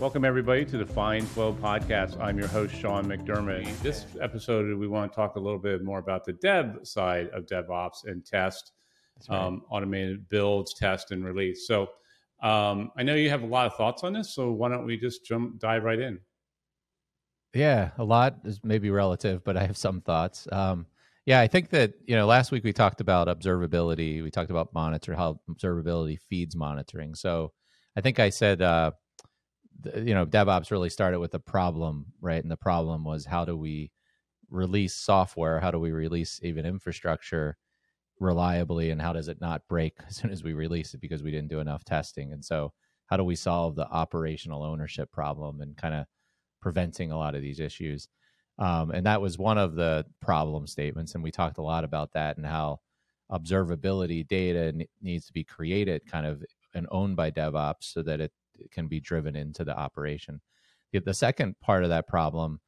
Welcome, everybody, to the Find Flow podcast. I'm your host, Sean McDermott. This episode, we want to talk a little bit more about the dev side of DevOps and test, right. um, automated builds, test, and release. So, um, I know you have a lot of thoughts on this, so why don't we just jump dive right in? Yeah, a lot is maybe relative, but I have some thoughts. Um, yeah, I think that you know last week we talked about observability. We talked about monitor how observability feeds monitoring. So I think I said uh, you know devops really started with a problem right? And the problem was how do we release software? How do we release even infrastructure reliably? And how does it not break as soon as we release it because we didn't do enough testing? And so how do we solve the operational ownership problem and kind of preventing a lot of these issues? Um, and that was one of the problem statements and we talked a lot about that and how observability data needs to be created kind of and owned by devops so that it can be driven into the operation. The second part of that problem,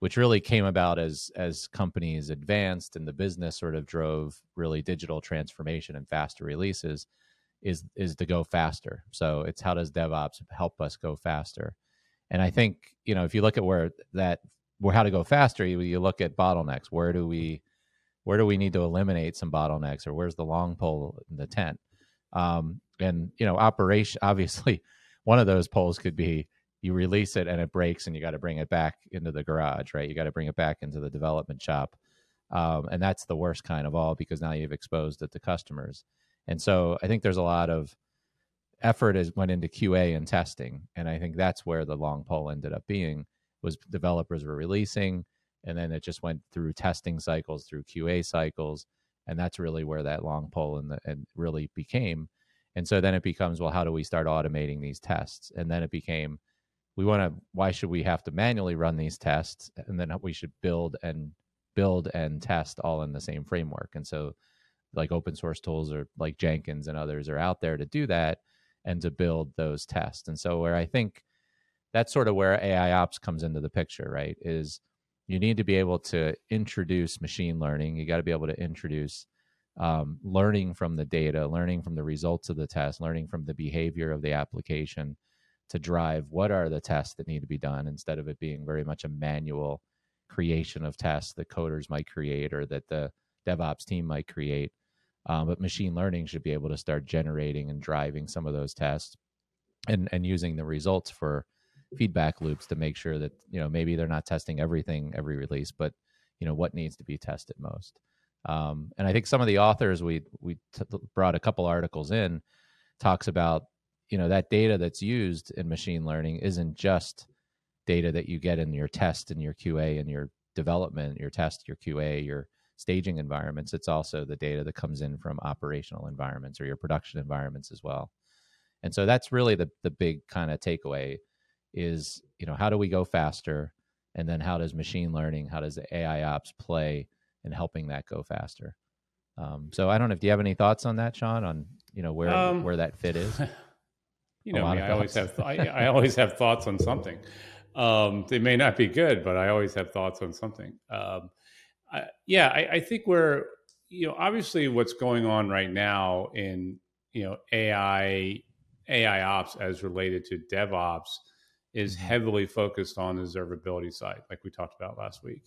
which really came about as as companies advanced and the business sort of drove really digital transformation and faster releases, is is to go faster. So it's how does DevOps help us go faster? And I think you know if you look at where that where how to go faster, you, you look at bottlenecks. Where do we where do we need to eliminate some bottlenecks, or where's the long pole in the tent? Um, and you know, operation obviously one of those poles could be you release it and it breaks and you got to bring it back into the garage right? You got to bring it back into the development shop um, and that's the worst kind of all because now you've exposed it to customers. And so i think there's a lot of effort has went into qa and testing and i think that's where the long pole ended up being was developers were releasing and then it just went through testing cycles through qa cycles and that's really where that long pole and, and really became and so then it becomes, well, how do we start automating these tests? And then it became, we want to, why should we have to manually run these tests? And then we should build and build and test all in the same framework. And so, like open source tools or like Jenkins and others are out there to do that and to build those tests. And so, where I think that's sort of where AI ops comes into the picture, right? Is you need to be able to introduce machine learning. You got to be able to introduce um, learning from the data, learning from the results of the test, learning from the behavior of the application to drive what are the tests that need to be done instead of it being very much a manual creation of tests that coders might create or that the DevOps team might create. Um, but machine learning should be able to start generating and driving some of those tests and, and using the results for feedback loops to make sure that, you know, maybe they're not testing everything every release, but, you know, what needs to be tested most. Um, and I think some of the authors we we t- brought a couple articles in talks about you know that data that's used in machine learning isn't just data that you get in your test and your QA and your development, your test, your QA, your staging environments. It's also the data that comes in from operational environments or your production environments as well. And so that's really the the big kind of takeaway is you know how do we go faster, and then how does machine learning, how does AI ops play and helping that go faster. Um, so I don't know if do you have any thoughts on that, Sean, on you know where um, where that fit is. You know, me, I always have I, I, always have thoughts on something. Um, they may not be good, but I always have thoughts on something. Um, I, yeah, I, I think we're you know obviously what's going on right now in you know AI AI ops as related to DevOps is mm-hmm. heavily focused on the observability side, like we talked about last week.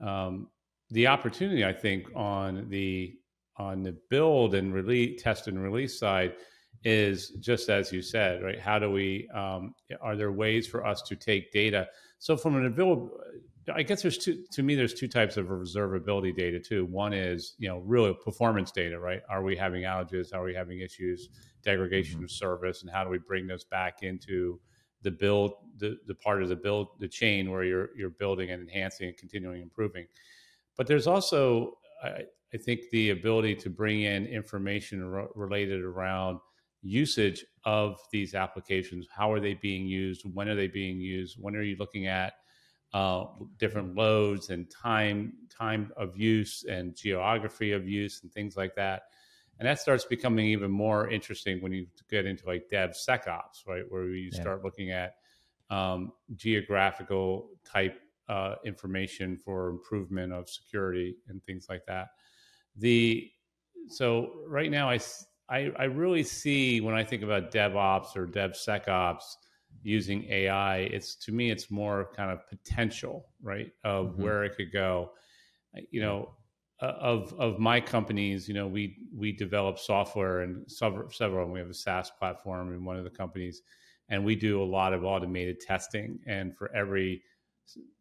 Um, the opportunity, I think, on the on the build and release, test and release side is just as you said, right? How do we? Um, are there ways for us to take data? So from an build, I guess there's two. To me, there's two types of observability data too. One is you know really performance data, right? Are we having outages? Are we having issues? Degradation mm-hmm. of service, and how do we bring those back into the build, the, the part of the build, the chain where you're you're building and enhancing and continuing improving. But there's also, I, I think, the ability to bring in information re- related around usage of these applications. How are they being used? When are they being used? When are you looking at uh, different loads and time time of use and geography of use and things like that? And that starts becoming even more interesting when you get into like DevSecOps, right, where you yeah. start looking at um, geographical type uh, information for improvement of security and things like that. The so right now I, I, I really see when I think about DevOps or DevSecOps using AI. It's to me, it's more kind of potential, right, of mm-hmm. where it could go. You know, uh, of of my companies, you know, we we develop software and several several. We have a SaaS platform in one of the companies, and we do a lot of automated testing. And for every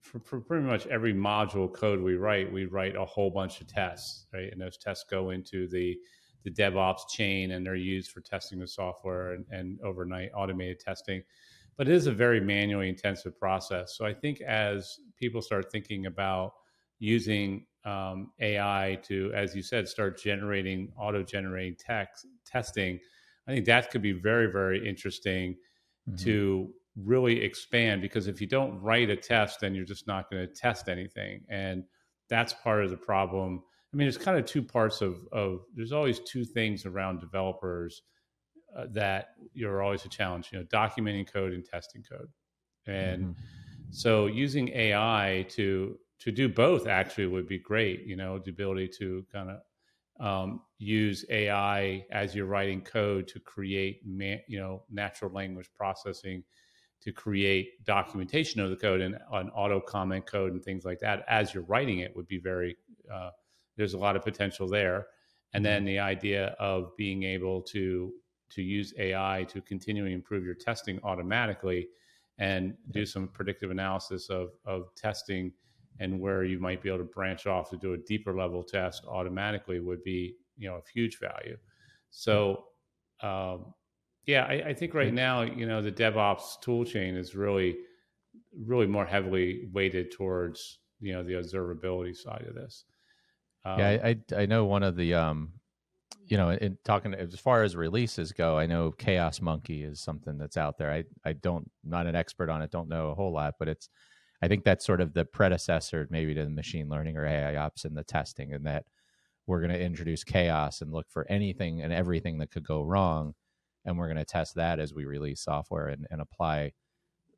for, for, pretty much every module code we write, we write a whole bunch of tests, right? And those tests go into the the DevOps chain, and they're used for testing the software and, and overnight automated testing. But it is a very manually intensive process. So I think as people start thinking about using um, AI to, as you said, start generating auto generating text testing, I think that could be very very interesting mm-hmm. to really expand because if you don't write a test, then you're just not going to test anything, and that's part of the problem. I mean, there's kind of two parts of of. There's always two things around developers uh, that you're always a challenge. You know, documenting code and testing code, and mm-hmm. so using AI to to do both actually would be great. You know, the ability to kind of um, use AI as you're writing code to create, man, you know, natural language processing to create documentation of the code and an auto comment code and things like that as you're writing it would be very uh, there's a lot of potential there. And then mm-hmm. the idea of being able to to use ai to continually improve your testing automatically and do some predictive analysis of of testing and where you might be able to branch off to do a deeper level test automatically would be you know of huge value. So um, yeah, I, I, think right now, you know, the DevOps tool chain is really, really more heavily weighted towards, you know, the observability side of this. Um, yeah, I, I know one of the, um, you know, in talking as far as releases go, I know Chaos Monkey is something that's out there. I, I don't, not an expert on it, don't know a whole lot, but it's, I think that's sort of the predecessor maybe to the machine learning or AI ops and the testing, and that we're going to introduce chaos and look for anything and everything that could go wrong and we're going to test that as we release software and, and apply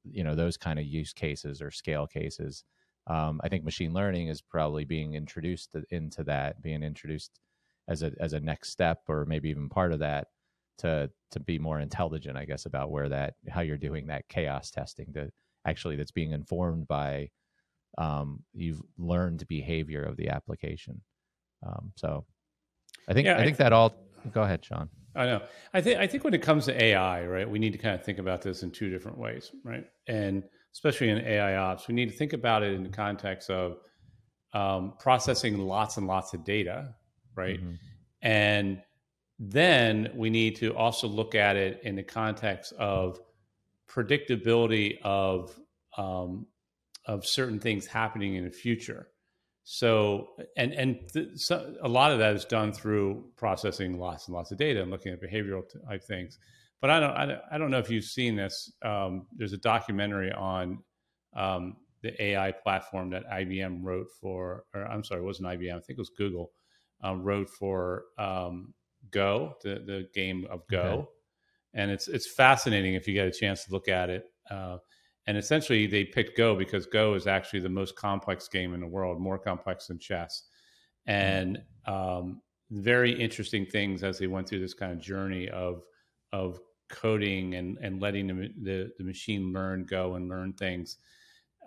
you know those kind of use cases or scale cases. Um, i think machine learning is probably being introduced into that being introduced as a as a next step or maybe even part of that to to be more intelligent i guess about where that how you're doing that chaos testing to actually that's being informed by um, you've learned behavior of the application. Um, so i think yeah, i think I th- that all go ahead sean I know. I think I think when it comes to AI, right, we need to kind of think about this in two different ways, right? And especially in AI ops, we need to think about it in the context of um, processing lots and lots of data, right? Mm-hmm. And then we need to also look at it in the context of predictability of um, of certain things happening in the future. So, and and th- so a lot of that is done through processing lots and lots of data and looking at behavioral type things. But I don't, I don't, I don't know if you've seen this. Um, there's a documentary on um, the AI platform that IBM wrote for, or I'm sorry, it wasn't IBM. I think it was Google um, wrote for um, Go, the the game of Go, okay. and it's it's fascinating if you get a chance to look at it. Uh, and essentially, they picked Go because Go is actually the most complex game in the world, more complex than chess. And um, very interesting things as they went through this kind of journey of of coding and and letting the the, the machine learn Go and learn things.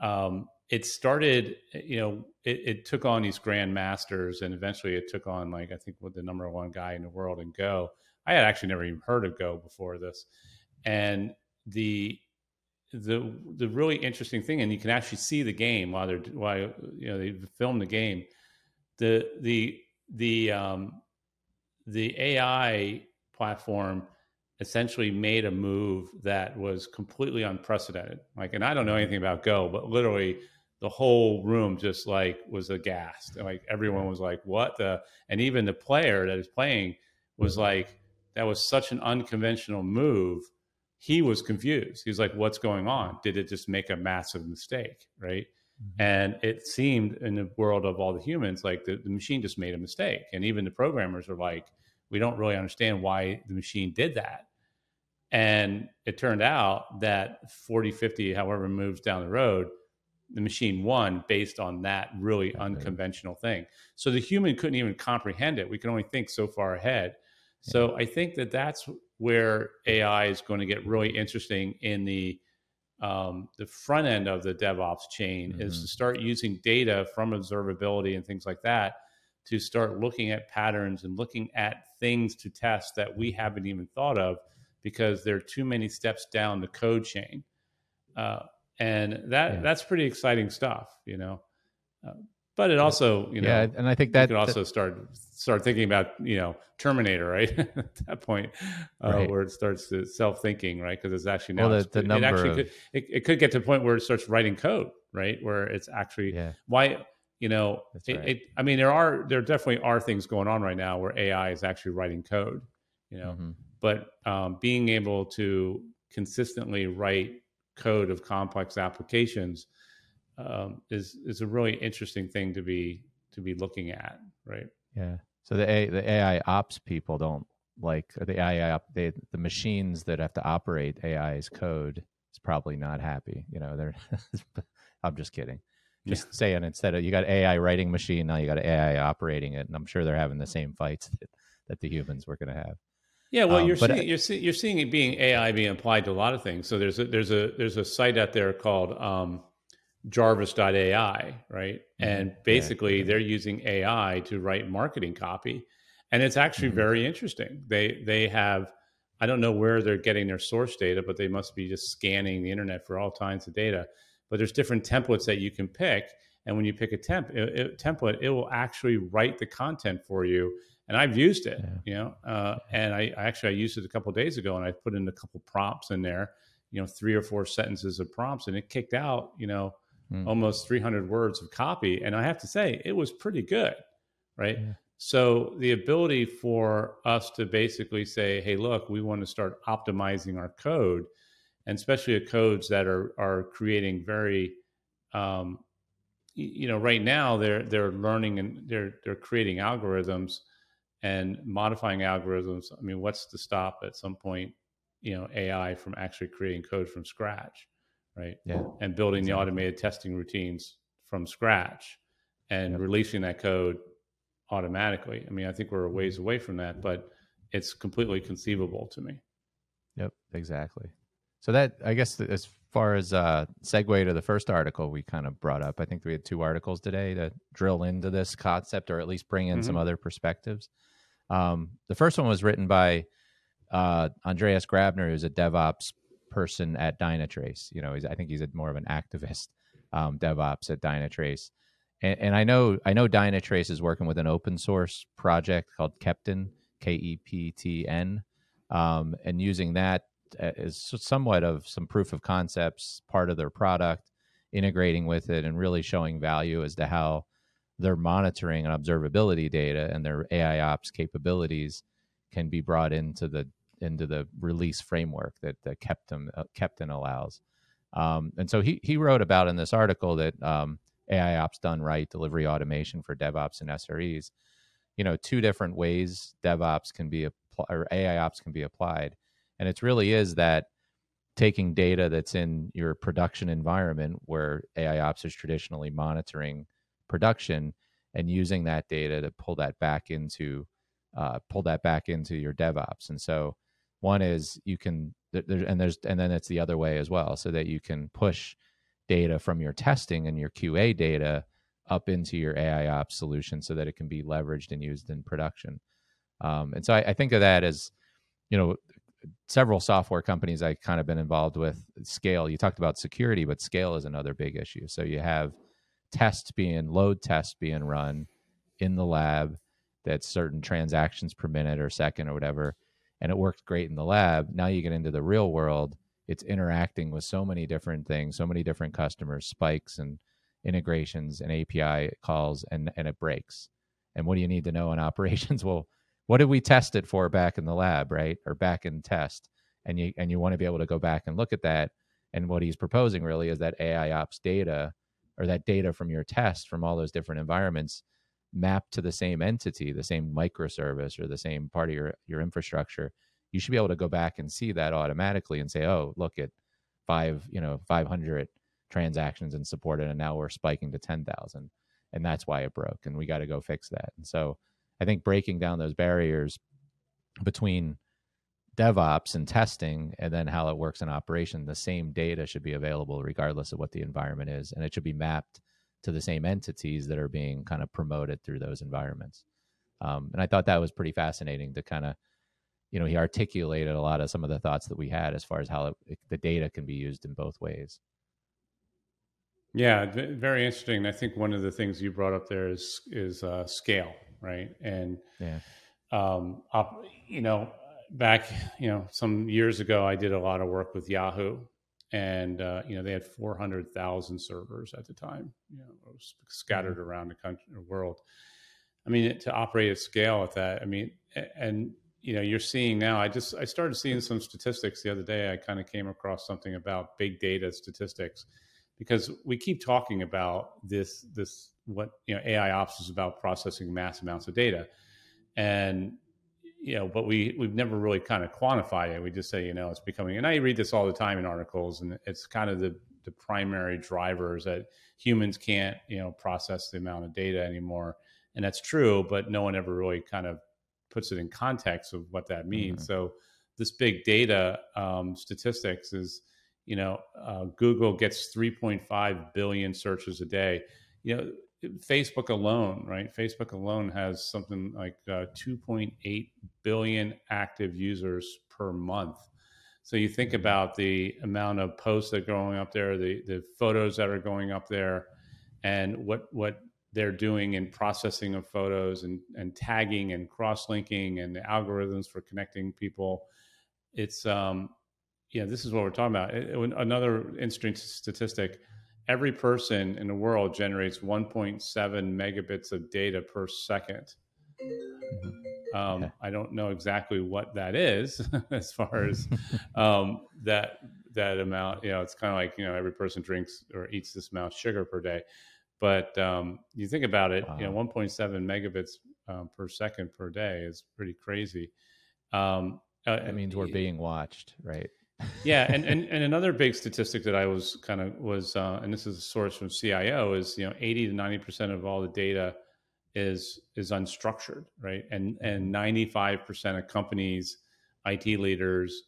Um, it started, you know, it, it, took on these grandmasters, and eventually it took on like I think what the number one guy in the world in Go. I had actually never even heard of Go before this, and the the the really interesting thing, and you can actually see the game while they're while you know they film the game. The the the um, the AI platform essentially made a move that was completely unprecedented. Like, and I don't know anything about Go, but literally the whole room just like was aghast. Like everyone was like, "What the?" And even the player that is playing was like, "That was such an unconventional move." He was confused. He was like, "What's going on? Did it just make a massive mistake?" Right? Mm-hmm. And it seemed in the world of all the humans like the, the machine just made a mistake, and even the programmers are like, "We don't really understand why the machine did that." And it turned out that 40, 50, however moves down the road, the machine won based on that really okay. unconventional thing. So the human couldn't even comprehend it. We can only think so far ahead. So I think that that's where AI is going to get really interesting in the um, the front end of the DevOps chain mm-hmm. is to start using data from observability and things like that to start looking at patterns and looking at things to test that we haven't even thought of because there are too many steps down the code chain. Uh, and that yeah. that's pretty exciting stuff, you know. Uh, but it also, you know, yeah, and I think that you could also that, start start thinking about, you know, Terminator, right? At that point, uh, right. where it starts to self thinking, right? Because it's actually now well, the, the number it actually of... could it, it, could get to the point where it starts writing code, right? Where it's actually yeah. why you know it, right. it, I mean, there are there definitely are things going on right now where AI is actually writing code, you know, mm-hmm. but um, being able to consistently write code of complex applications um, is is a really interesting thing to be to be looking at, right? Yeah. So the A, the AI ops people don't like the AI op, they, the machines that have to operate AI's code is probably not happy. You know, they're. I'm just kidding. Just yeah. saying instead of you got AI writing machine now you got AI operating it, and I'm sure they're having the same fights that, that the humans were going to have. Yeah, well, um, you're seeing, you're see, you're seeing it being AI being applied to a lot of things. So there's a there's a there's a site out there called um, Jarvis.ai, right? Mm-hmm. And basically, yeah. they're using AI to write marketing copy, and it's actually mm-hmm. very interesting. They they have I don't know where they're getting their source data, but they must be just scanning the internet for all kinds of data. But there's different templates that you can pick, and when you pick a temp it, it, template, it will actually write the content for you. And I've used it, yeah. you know, uh, and I, I, actually I used it a couple days ago, and I put in a couple prompts in there, you know, three or four sentences of prompts, and it kicked out, you know, mm. almost 300 words of copy. And I have to say, it was pretty good, right? Yeah. So the ability for us to basically say, hey, look, we want to start optimizing our code, and especially the codes that are are creating very um, you know right now they're they're learning and they're they're creating algorithms and modifying algorithms i mean what's to stop at some point you know ai from actually creating code from scratch right? Yeah. And building exactly. the automated testing routines from scratch and yep. releasing that code automatically. I mean, I think we're a ways mm-hmm. away from that, but it's completely conceivable to me. Yep, exactly. So that I guess as far as uh segue to the first article we kind of brought up, I think we had two articles today to drill into this concept or at least bring in mm-hmm. some other perspectives. Um, the first one was written by uh, Andreas Grabner, who's a DevOps person at Dynatrace. You know, I think he's a, more of an activist um, DevOps at Dynatrace. And, and, I know I know Dynatrace is working with an open source project called Keptn, K E P T N, um, and using that as somewhat of some proof of concepts part of their product, integrating with it, and really showing value as to how their monitoring and observability data and their AI ops capabilities can be brought into the into the release framework that, that Keptn, uh, Keptn allows. Um, and so he, he wrote about in this article that um, AI ops done right, delivery automation for DevOps and SREs, you know, two different ways DevOps can be applied or AI ops can be applied. And it really is that taking data that's in your production environment where AI ops is traditionally monitoring production and using that data to pull that back into uh, pull that back into your DevOps. And so one is you can there, and there's and then it's the other way as well, so that you can push data from your testing and your QA data up into your AI ops solution so that it can be leveraged and used in production. Um, and so I, I, think of that as, you know, several software companies I've kind of been involved with. Scale, you talked about security, but scale is another big issue. So you have tests being load tests being run in the lab that's certain transactions per minute or second or whatever and it worked great in the lab. Now you get into the real world, it's interacting with so many different things, so many different customers, spikes and integrations and API calls, and and it breaks. And what do you need to know in operations? Well, what did we test it for back in the lab, right, or back in test? And you and you want to be able to go back and look at that. And what he's proposing really is that AI ops data or that data from your test from all those different environments mapped to the same entity, the same microservice or the same part of your, your infrastructure, you should be able to go back and see that automatically and say, oh, look at five, you know, 500 transactions and support it. And now we're spiking to 10,000. And that's why it broke. And we got to go fix that. And so I think breaking down those barriers between DevOps and testing, and then how it works in operation, the same data should be available regardless of what the environment is, and it should be mapped to the same entities that are being kind of promoted through those environments. Um, and I thought that was pretty fascinating to kind of, you know, he articulated a lot of some of the thoughts that we had as far as how it, the data can be used in both ways. Yeah, very interesting. I think one of the things you brought up there is is uh, scale, right? And yeah, um, op, you know, back you know some years ago, I did a lot of work with Yahoo, and uh, you know they had four hundred thousand servers at the time, you know, scattered mm-hmm. around the country, the world. I mean, to operate at scale at that, I mean, and you know, you're seeing now. I just I started seeing some statistics the other day. I kind of came across something about big data statistics because we keep talking about this this what you know AI ops is about processing mass amounts of data, and you know, but we we've never really kind of quantified it. We just say you know it's becoming, and I read this all the time in articles, and it's kind of the the primary drivers that humans can't you know process the amount of data anymore, and that's true, but no one ever really kind of puts it in context of what that means. Mm-hmm. So this big data um, statistics is you know, uh, Google gets 3.5 billion searches a day. You know, Facebook alone, right? Facebook alone has something like uh, 2.8 billion active users per month. So you think about the amount of posts that are going up there, the the photos that are going up there, and what what they're doing in processing of photos and and tagging and cross linking and the algorithms for connecting people. It's um, yeah, this is what we're talking about. Another interesting statistic every person in the world generates 1.7 megabits of data per 2nd mm-hmm. um, okay. I don't know exactly what that is as far as um, that that amount. You know, it's kind of like you know every person drinks or eats this amount of sugar per day. But um, you think about it, wow. you know, 1.7 megabits um, per second per day is pretty crazy. Um, uh, that means we're being watched, right? Yeah, and, and and another big statistic that I was kind of was, uh, and this is a source from CIO, is you know eighty to ninety percent of all the data is is unstructured, right? And and ninety five percent of companies, IT leaders,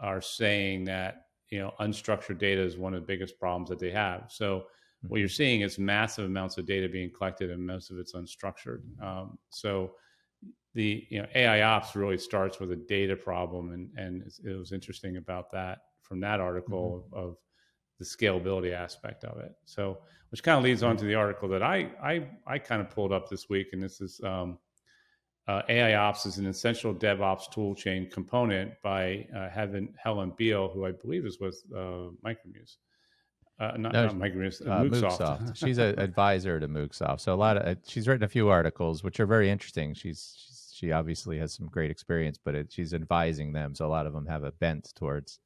are saying that you know unstructured data is one of the biggest problems that they have. So what you're mm-hmm. seeing is massive amounts of data being collected, and most of it's unstructured. Um, so the you know AI ops really starts with a data problem, and and it was interesting about that from that article mm-hmm. of the scalability aspect of it. So, which kind of leads on to the article that I I I kind of pulled up this week, and this is um, uh, AI ops is an essential DevOps toolchain component by uh, Helen, Helen Beal, who I believe is with uh, Micromuse. Uh, not, no, not Micromuse, uh, Moogsoft. she's an advisor to Moogsoft. So a lot of she's written a few articles, which are very interesting. She's, she's she obviously has some great experience, but it, she's advising them, so a lot of them have a bent towards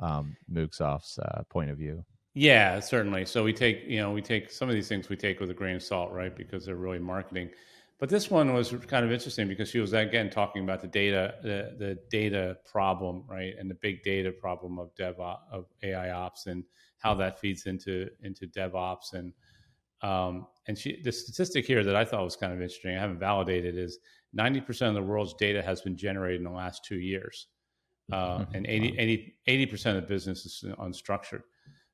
um, Moogsoft's uh, point of view. Yeah, certainly. So we take, you know, we take some of these things we take with a grain of salt, right? Because they're really marketing. But this one was kind of interesting because she was again talking about the data, the, the data problem, right, and the big data problem of dev of AI ops and how that feeds into into DevOps and um, and she the statistic here that I thought was kind of interesting. I haven't validated is 90% of the world's data has been generated in the last two years. Uh, mm-hmm. and 80, 80, percent of the business is unstructured.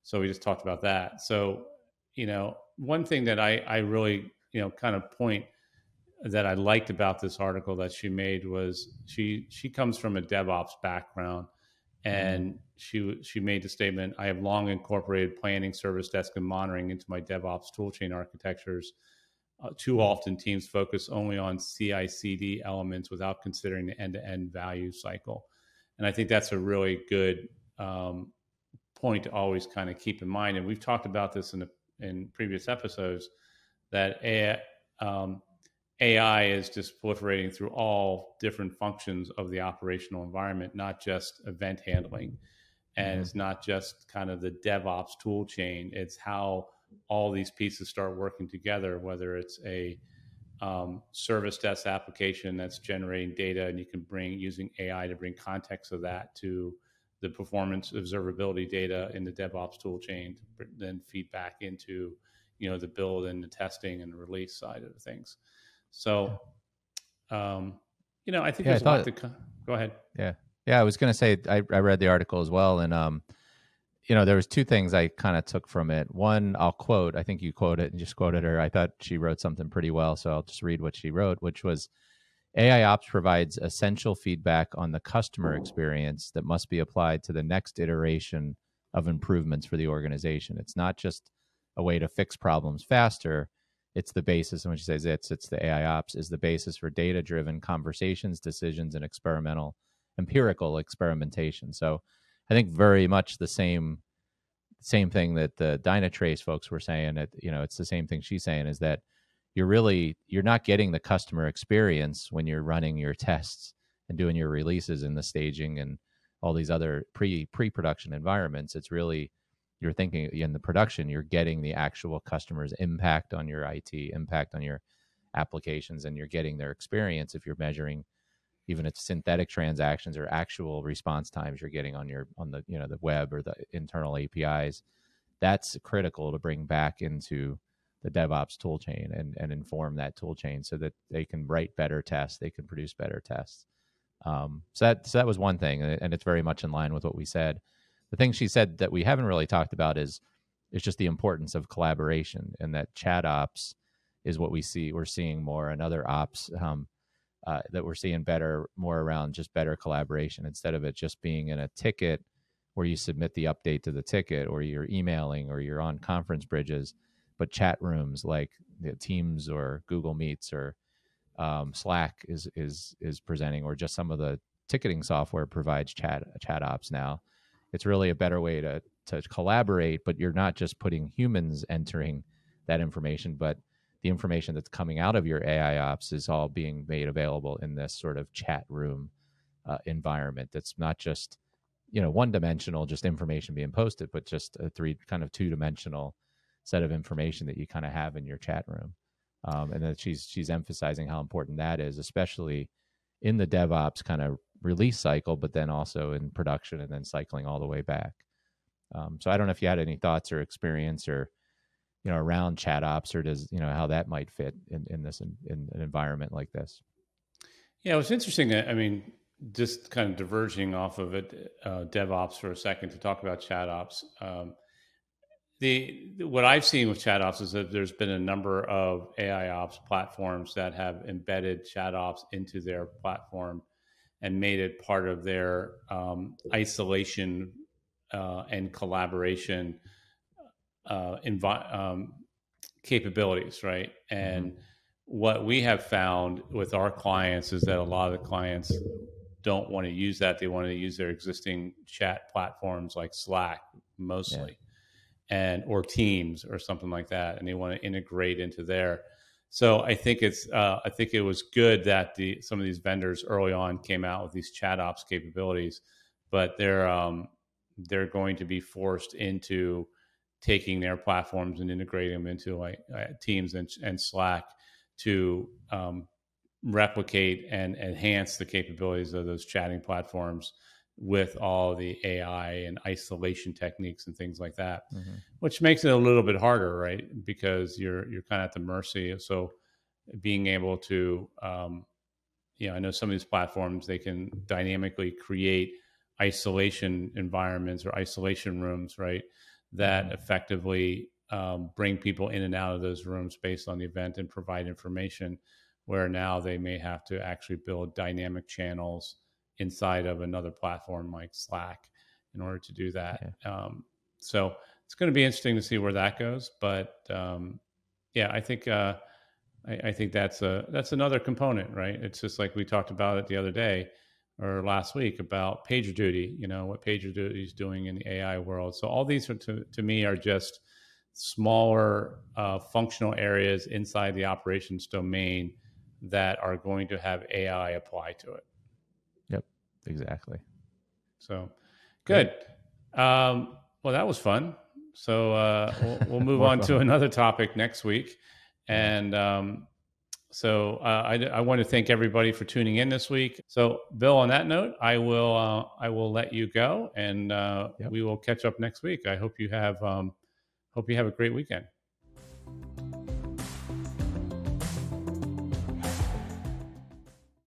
So we just talked about that. So, you know, one thing that I, I really, you know, kind of point that I liked about this article that she made was she she comes from a DevOps background, and mm-hmm. she she made the statement: "I have long incorporated planning, service desk, and monitoring into my DevOps toolchain architectures uh, too often, teams focus only on CI CD elements without considering the end to end value cycle. And I think that's a really good um, point to always kind of keep in mind. And we've talked about this in, the, in previous episodes that AI, um, AI is just proliferating through all different functions of the operational environment, not just event handling. And mm-hmm. it's not just kind of the DevOps tool chain, it's how all these pieces start working together, whether it's a um, service desk application that's generating data and you can bring using AI to bring context of that to the performance observability data in the DevOps tool chain to then feed back into you know the build and the testing and the release side of things. So, um, you know, I think yeah, there's I thought, a lot to co- go ahead. Yeah, Yeah, I was going to say I, I read the article as well, and um, you know, there was two things I kind of took from it. One, I'll quote. I think you quote it and just quoted her. I thought she wrote something pretty well, so I'll just read what she wrote, which was AI Ops provides essential feedback on the customer experience that must be applied to the next iteration of improvements for the organization. It's not just a way to fix problems faster. It's the basis, and when she says it's, it's the AI Ops is the basis for data driven conversations, decisions, and experimental, empirical experimentation. So I think very much the same same thing that the Dynatrace folks were saying. That you know, it's the same thing she's saying is that you're really you're not getting the customer experience when you're running your tests and doing your releases and the staging and all these other pre pre production environments. It's really you're thinking in the production you're getting the actual customer's impact on your IT, impact on your applications, and you're getting their experience if you're measuring even if synthetic transactions or actual response times you're getting on your on the you know the web or the internal apis that's critical to bring back into the devops toolchain and and inform that toolchain so that they can write better tests they can produce better tests. Um, so that so that was one thing and it's very much in line with what we said. The thing she said that we haven't really talked about is is just the importance of collaboration and that chat ops is what we see we're seeing more and other ops um, uh, that we're seeing better, more around just better collaboration instead of it just being in a ticket where you submit the update to the ticket or you're emailing or you're on conference bridges, but chat rooms like Teams or Google Meets or um, Slack is is is presenting, or just some of the ticketing software provides chat chat ops now. It's really a better way to to collaborate, but you're not just putting humans entering that information, but the information that's coming out of your AI ops is all being made available in this sort of chat room uh, environment. That's not just you know one dimensional, just information being posted, but just a three kind of two dimensional set of information that you kind of have in your chat room. Um, and that she's she's emphasizing how important that is, especially in the DevOps kind of release cycle, but then also in production and then cycling all the way back. Um, so I don't know if you had any thoughts or experience or you know around chat ops or does you know how that might fit in, in this in, in an environment like this? Yeah it was interesting i mean just kind of diverging off of it uh, devops for a second to talk about chat ops um, the what i've seen with chat ops is that there's been a number of ai ops platforms that have embedded chat ops into their platform and made it part of their um, isolation uh, and collaboration uh, envi- um, capabilities, right? And mm-hmm. what we have found with our clients is that a lot of the clients don't want to use that. They want to use their existing chat platforms like Slack mostly, yeah. and or Teams or something like that, and they want to integrate into there. So I think it's uh, I think it was good that the some of these vendors early on came out with these chat ops capabilities, but they're um, they're going to be forced into taking their platforms and integrating them into like uh, Teams and, and, Slack to um, replicate and enhance the capabilities of those chatting platforms with all the AI and isolation techniques and things like that, mm-hmm. which makes it a little bit harder, right? Because you're you're kind of at the mercy. Of, so being able to, um, you know, I know some of these platforms they can dynamically create isolation environments or isolation rooms, right? That effectively um, bring people in and out of those rooms based on the event and provide information where now they may have to actually build dynamic channels inside of another platform like slack in order to do that. Um, so it's going to be interesting to see where that goes but um, yeah i think uh, I, I, think that's a that's another component right? It's just like we talked about it the other day or last week about PagerDuty, you know, what PagerDuty is doing in the AI world. So all these are to, to me are just smaller uh, functional areas inside the operations domain that are going to have AI apply to it. Yep, exactly. So good. Um, well, that was fun. So uh, we'll, we'll move on fun. to another topic next week. And um, so uh, I, I, want to thank everybody for tuning in this week. So, Bill, on that note, I will uh, I will let you go, and uh, yep. we will catch up next week. I hope you have um, hope you have a great weekend.